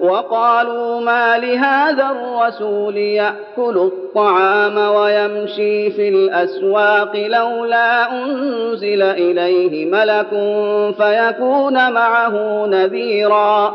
وقالوا ما لهذا الرسول يأكل الطعام ويمشي في الأسواق لولا أنزل إليه ملك فيكون معه نذيرا.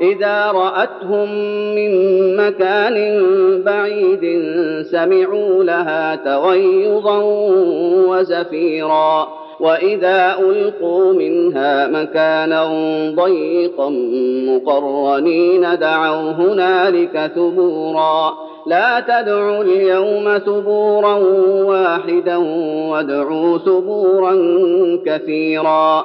إذا رأتهم من مكان بعيد سمعوا لها تغيظا وزفيرا. وإذا ألقوا منها مكانا ضيقا مقرنين دعوا هنالك ثبورا. لا تدعوا اليوم ثبورا واحدا وادعوا ثبورا كثيرا.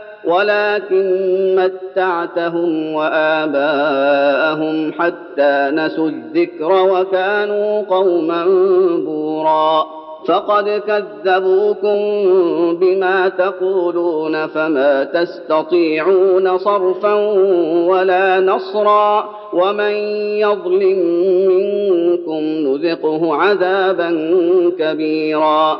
ولكن متعتهم وآباءهم حتى نسوا الذكر وكانوا قوما بورا. فقد كذبوكم بما تقولون فما تستطيعون صرفا ولا نصرا. ومن يظلم منكم نذقه عذابا كبيرا.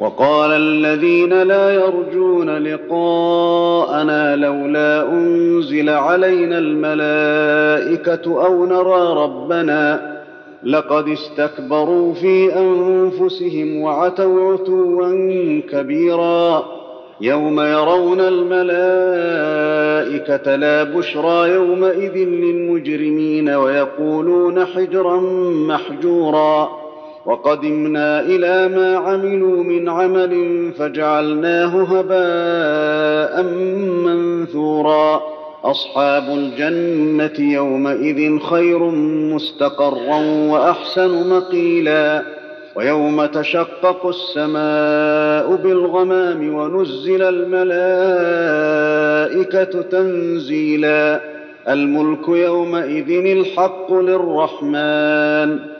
وقال الذين لا يرجون لقاءنا لولا أنزل علينا الملائكة أو نرى ربنا لقد استكبروا في أنفسهم وعتوا عتوا كبيرا يوم يرون الملائكة لا بشرى يومئذ للمجرمين ويقولون حجرا محجورا وقدمنا إلى ما عملوا من عمل فجعلناه هباء منثورا. أصحاب الجنة يومئذ خير مستقرا وأحسن مقيلا. ويوم تشقق السماء بالغمام ونزل الملائكة تنزيلا. الملك يومئذ الحق للرحمن.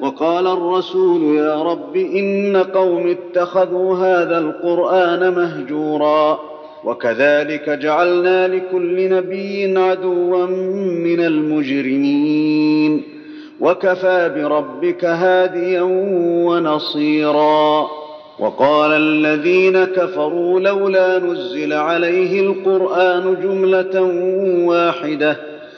وقال الرسول يا رب إن قوم اتخذوا هذا القرآن مهجورا وكذلك جعلنا لكل نبي عدوا من المجرمين وكفى بربك هاديا ونصيرا وقال الذين كفروا لولا نزل عليه القرآن جملة واحدة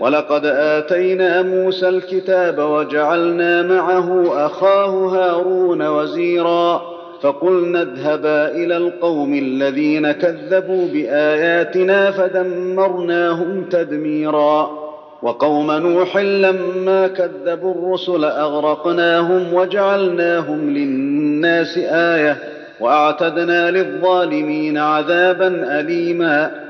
ولقد آتينا موسى الكتاب وجعلنا معه أخاه هارون وزيرا فقلنا اذهبا إلى القوم الذين كذبوا بآياتنا فدمرناهم تدميرا وقوم نوح لما كذبوا الرسل أغرقناهم وجعلناهم للناس آية وأعتدنا للظالمين عذابا أليما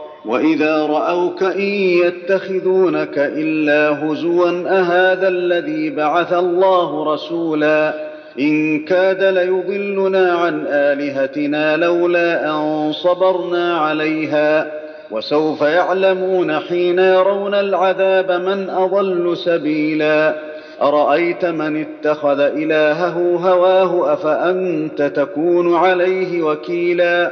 واذا راوك ان يتخذونك الا هزوا اهذا الذي بعث الله رسولا ان كاد ليضلنا عن الهتنا لولا ان صبرنا عليها وسوف يعلمون حين يرون العذاب من اضل سبيلا ارايت من اتخذ الهه هواه افانت تكون عليه وكيلا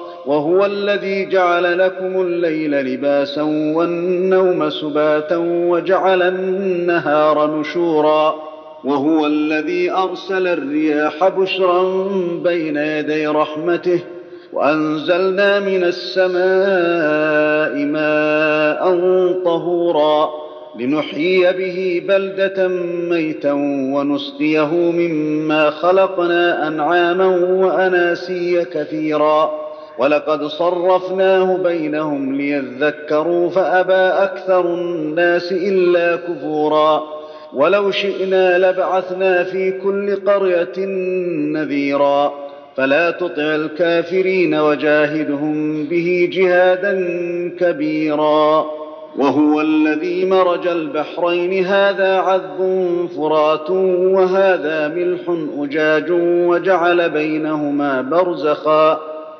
وهو الذي جعل لكم الليل لباسا والنوم سباتا وجعل النهار نشورا وهو الذي أرسل الرياح بشرا بين يدي رحمته وأنزلنا من السماء ماء طهورا لنحيي به بلدة ميتا ونسقيه مما خلقنا أنعاما وأناسيا كثيرا ولقد صرفناه بينهم ليذكروا فأبى أكثر الناس إلا كفورا ولو شئنا لبعثنا في كل قرية نذيرا فلا تطع الكافرين وجاهدهم به جهادا كبيرا وهو الذي مرج البحرين هذا عذب فرات وهذا ملح أجاج وجعل بينهما برزخا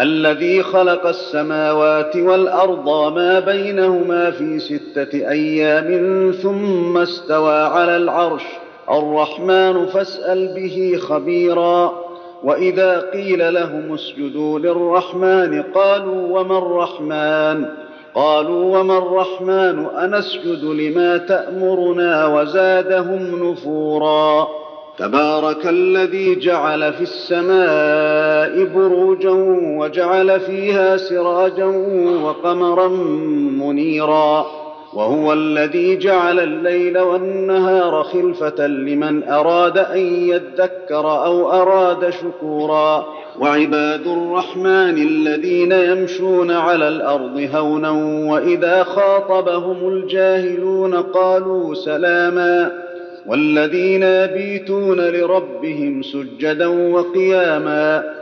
الذي خلق السماوات والأرض ما بينهما في ستة أيام ثم استوى على العرش. الرحمن فاسأل به خبيرا. وإذا قيل لهم اسجدوا للرحمن قالوا وما الرحمن؟ قالوا وما الرحمن؟ أنسجد لما تأمرنا وزادهم نفورا. تبارك الذي جعل في السماء بروجا وجعل فيها سراجا وقمرا منيرا وهو الذي جعل الليل والنهار خلفة لمن أراد أن يذكر أو أراد شكورا وعباد الرحمن الذين يمشون على الأرض هونا وإذا خاطبهم الجاهلون قالوا سلاما والذين يبيتون لربهم سجدا وقياما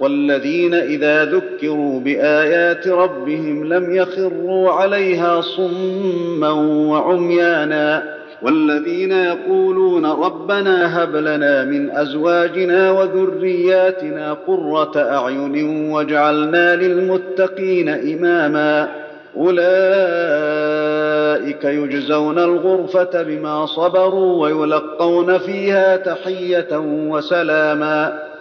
والذين إذا ذكروا بآيات ربهم لم يخروا عليها صما وعميانا والذين يقولون ربنا هب لنا من أزواجنا وذرياتنا قرة أعين واجعلنا للمتقين إماما أولئك يجزون الغرفة بما صبروا ويلقون فيها تحية وسلاما